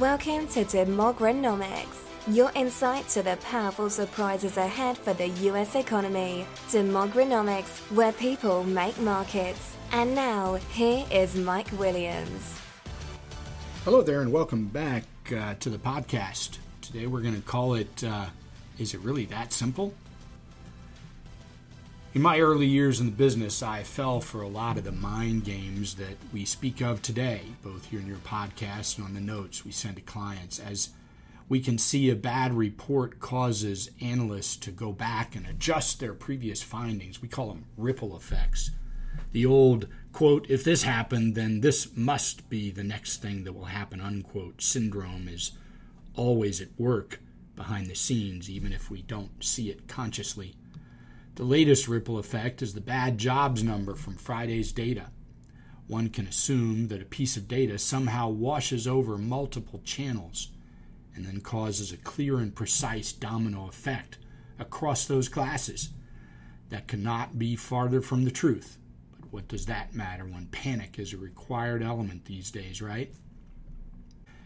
Welcome to Demogranomics, your insight to the powerful surprises ahead for the US economy. Demogranomics, where people make markets. And now, here is Mike Williams. Hello there, and welcome back uh, to the podcast. Today we're going to call it uh, Is It Really That Simple? In my early years in the business, I fell for a lot of the mind games that we speak of today, both here in your podcast and on the notes we send to clients. As we can see, a bad report causes analysts to go back and adjust their previous findings. We call them ripple effects. The old quote, if this happened, then this must be the next thing that will happen, unquote, syndrome is always at work behind the scenes, even if we don't see it consciously. The latest ripple effect is the bad jobs number from Friday's data. One can assume that a piece of data somehow washes over multiple channels and then causes a clear and precise domino effect across those classes. That cannot be farther from the truth. But what does that matter when panic is a required element these days, right?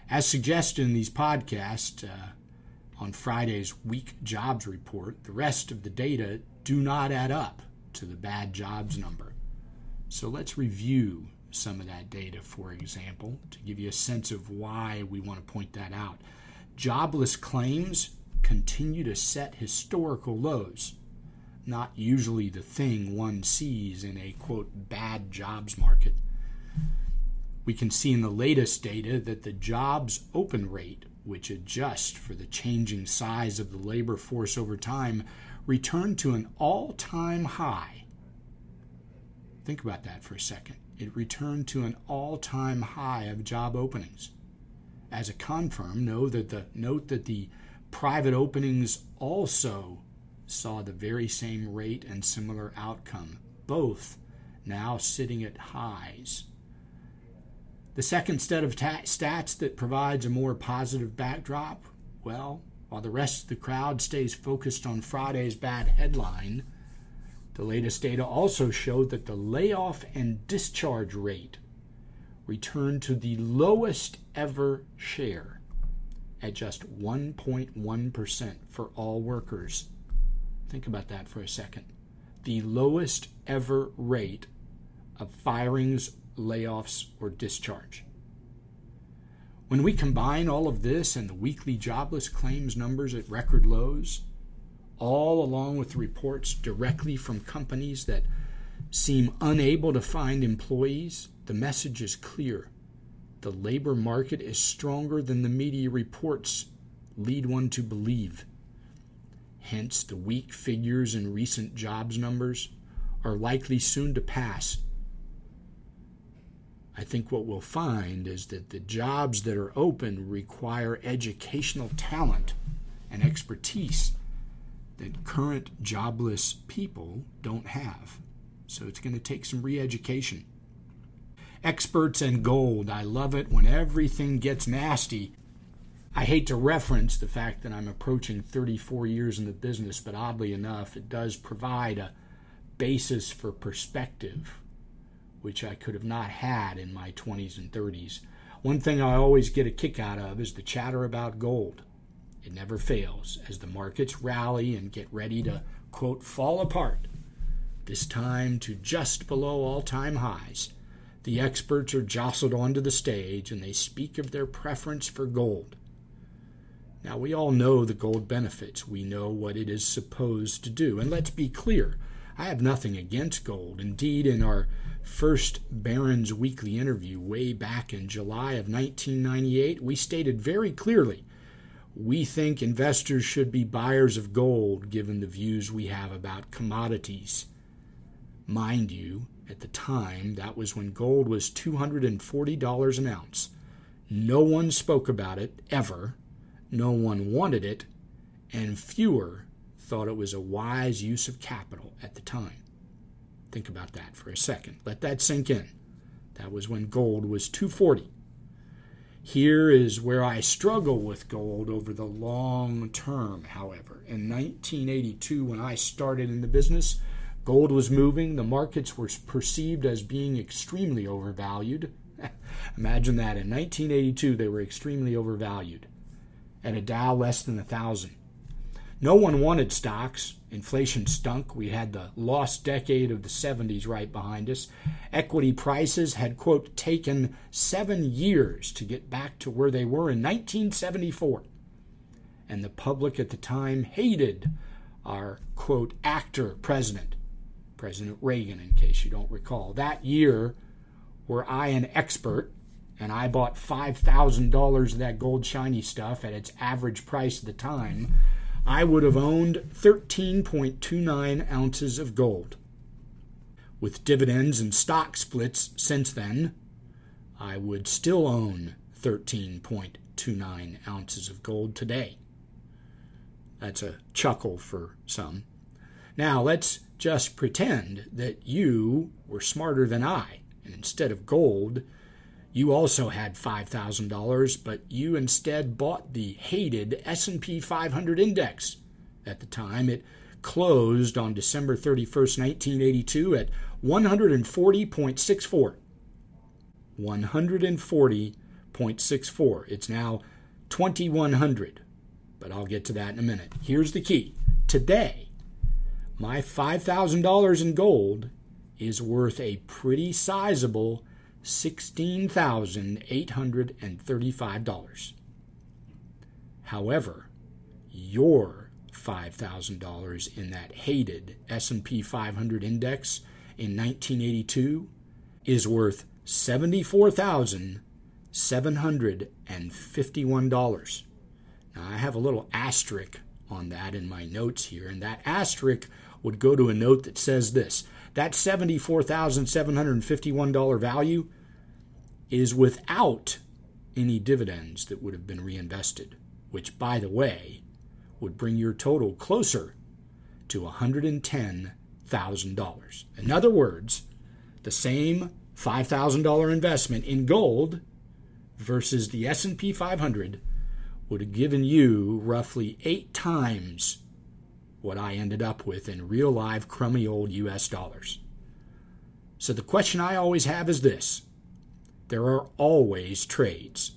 As suggested in these podcasts, uh, on Friday's weak jobs report, the rest of the data do not add up to the bad jobs number. So let's review some of that data, for example, to give you a sense of why we want to point that out. Jobless claims continue to set historical lows, not usually the thing one sees in a quote bad jobs market. We can see in the latest data that the jobs open rate, which adjusts for the changing size of the labor force over time, returned to an all time high. Think about that for a second. It returned to an all time high of job openings. As a confirm, know that the, note that the private openings also saw the very same rate and similar outcome, both now sitting at highs. The second set of ta- stats that provides a more positive backdrop, well, while the rest of the crowd stays focused on Friday's bad headline, the latest data also showed that the layoff and discharge rate returned to the lowest ever share at just 1.1% for all workers. Think about that for a second. The lowest ever rate of firings, layoffs, or discharge. When we combine all of this and the weekly jobless claims numbers at record lows, all along with reports directly from companies that seem unable to find employees, the message is clear. The labor market is stronger than the media reports lead one to believe. Hence, the weak figures in recent jobs numbers are likely soon to pass I think what we'll find is that the jobs that are open require educational talent and expertise that current jobless people don't have. So it's going to take some re education. Experts and gold. I love it when everything gets nasty. I hate to reference the fact that I'm approaching 34 years in the business, but oddly enough, it does provide a basis for perspective which I could have not had in my 20s and 30s. One thing I always get a kick out of is the chatter about gold. It never fails as the markets rally and get ready to, quote, fall apart, this time to just below all time highs. The experts are jostled onto the stage and they speak of their preference for gold. Now, we all know the gold benefits. We know what it is supposed to do. And let's be clear I have nothing against gold. Indeed, in our first Barron's Weekly interview way back in July of 1998, we stated very clearly we think investors should be buyers of gold given the views we have about commodities. Mind you, at the time, that was when gold was $240 an ounce. No one spoke about it ever, no one wanted it, and fewer thought it was a wise use of capital at the time. Think about that for a second. Let that sink in. That was when gold was 240. Here is where I struggle with gold over the long term, however. In 1982, when I started in the business, gold was moving. The markets were perceived as being extremely overvalued. Imagine that. In 1982, they were extremely overvalued at a Dow less than a thousand. No one wanted stocks. Inflation stunk. We had the lost decade of the 70s right behind us. Equity prices had, quote, taken seven years to get back to where they were in 1974. And the public at the time hated our, quote, actor president, President Reagan, in case you don't recall. That year, were I an expert, and I bought $5,000 of that gold shiny stuff at its average price at the time, I would have owned 13.29 ounces of gold. With dividends and stock splits since then, I would still own 13.29 ounces of gold today. That's a chuckle for some. Now let's just pretend that you were smarter than I, and instead of gold, you also had $5,000, but you instead bought the hated S&P 500 index. At the time, it closed on December 31st, 1982 at 140.64. 140.64. It's now 2100, but I'll get to that in a minute. Here's the key. Today, my $5,000 in gold is worth a pretty sizable $16,835. However, your $5,000 in that hated S&P 500 index in 1982 is worth $74,751. Now I have a little asterisk on that in my notes here and that asterisk would go to a note that says this that $74,751 value is without any dividends that would have been reinvested, which, by the way, would bring your total closer to $110,000. In other words, the same $5,000 investment in gold versus the S&P 500 would have given you roughly 8 times what I ended up with in real live crummy old US dollars. So the question I always have is this there are always trades.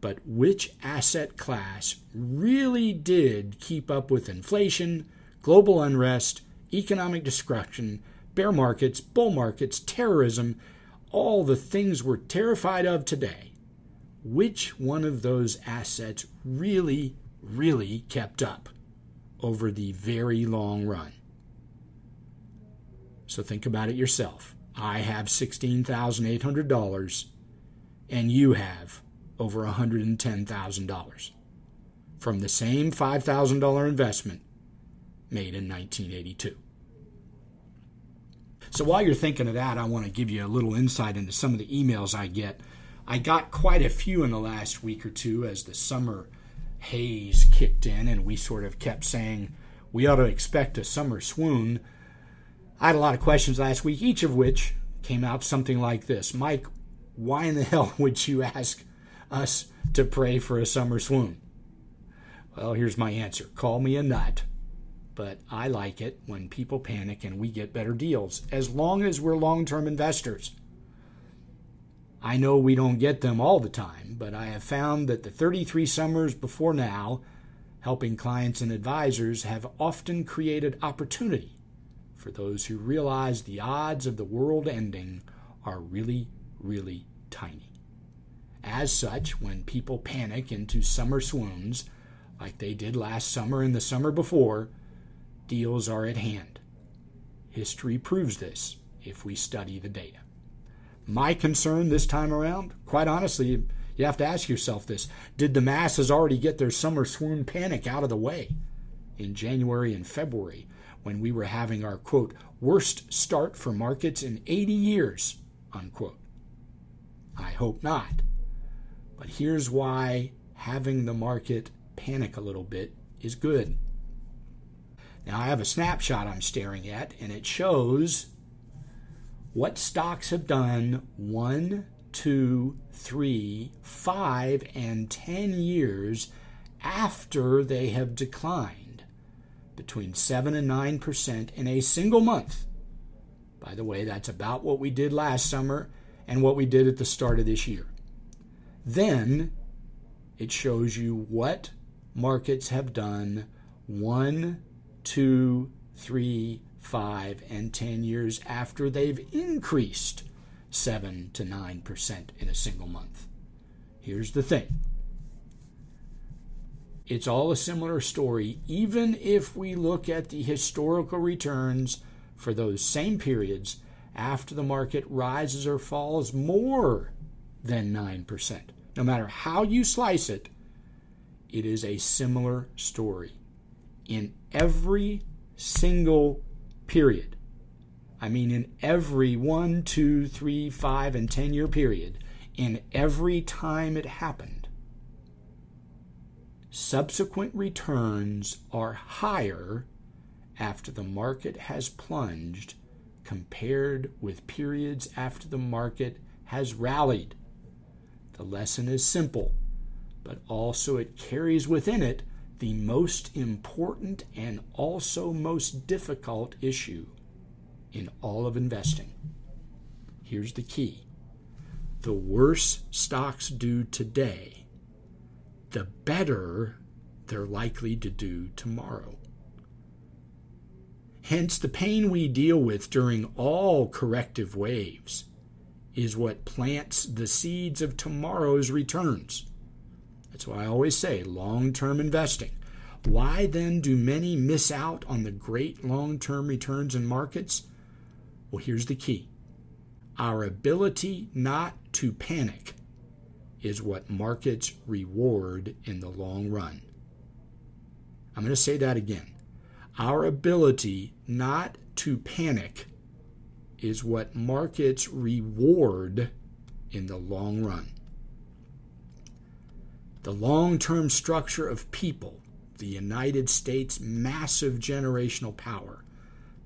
But which asset class really did keep up with inflation, global unrest, economic destruction, bear markets, bull markets, terrorism, all the things we're terrified of today? Which one of those assets really, really kept up? over the very long run. So think about it yourself. I have $16,800 and you have over $110,000 from the same $5,000 investment made in 1982. So while you're thinking of that, I want to give you a little insight into some of the emails I get. I got quite a few in the last week or two as the summer haze kicked in and we sort of kept saying we ought to expect a summer swoon. I had a lot of questions last week, each of which came out something like this Mike, why in the hell would you ask us to pray for a summer swoon? Well, here's my answer call me a nut, but I like it when people panic and we get better deals, as long as we're long term investors. I know we don't get them all the time, but I have found that the 33 summers before now, helping clients and advisors, have often created opportunity for those who realize the odds of the world ending are really, really tiny. As such, when people panic into summer swoons, like they did last summer and the summer before, deals are at hand. History proves this if we study the data. My concern this time around, quite honestly, you have to ask yourself this Did the masses already get their summer swoon panic out of the way in January and February when we were having our quote, worst start for markets in 80 years, unquote? I hope not. But here's why having the market panic a little bit is good. Now, I have a snapshot I'm staring at, and it shows what stocks have done one, two, three, five, and ten years after they have declined between 7 and 9% in a single month. By the way, that's about what we did last summer and what we did at the start of this year. Then it shows you what markets have done one, two, three, five, and ten years after they've increased seven to nine percent in a single month. Here's the thing it's all a similar story, even if we look at the historical returns for those same periods after the market rises or falls more than 9%. No matter how you slice it, it is a similar story. In every single period, I mean, in every one, two, three, five, and 10 year period, in every time it happened, subsequent returns are higher after the market has plunged compared with periods after the market has rallied. The lesson is simple, but also it carries within it the most important and also most difficult issue in all of investing. Here's the key the worse stocks do today the better they're likely to do tomorrow. Hence, the pain we deal with during all corrective waves is what plants the seeds of tomorrow's returns. That's why I always say long term investing. Why then do many miss out on the great long term returns in markets? Well, here's the key our ability not to panic is what markets reward in the long run. I'm going to say that again. Our ability not to panic is what markets reward in the long run. The long term structure of people, the United States' massive generational power,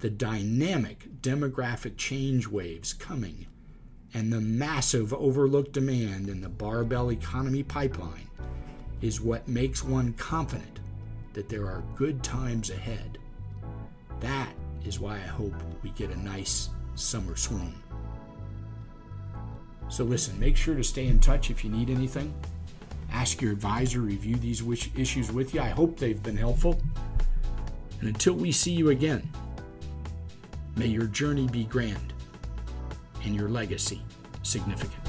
the dynamic demographic change waves coming and the massive overlooked demand in the barbell economy pipeline is what makes one confident that there are good times ahead. That is why I hope we get a nice summer swoon. So, listen, make sure to stay in touch if you need anything. Ask your advisor review these issues with you. I hope they've been helpful. And until we see you again, may your journey be grand and your legacy significant.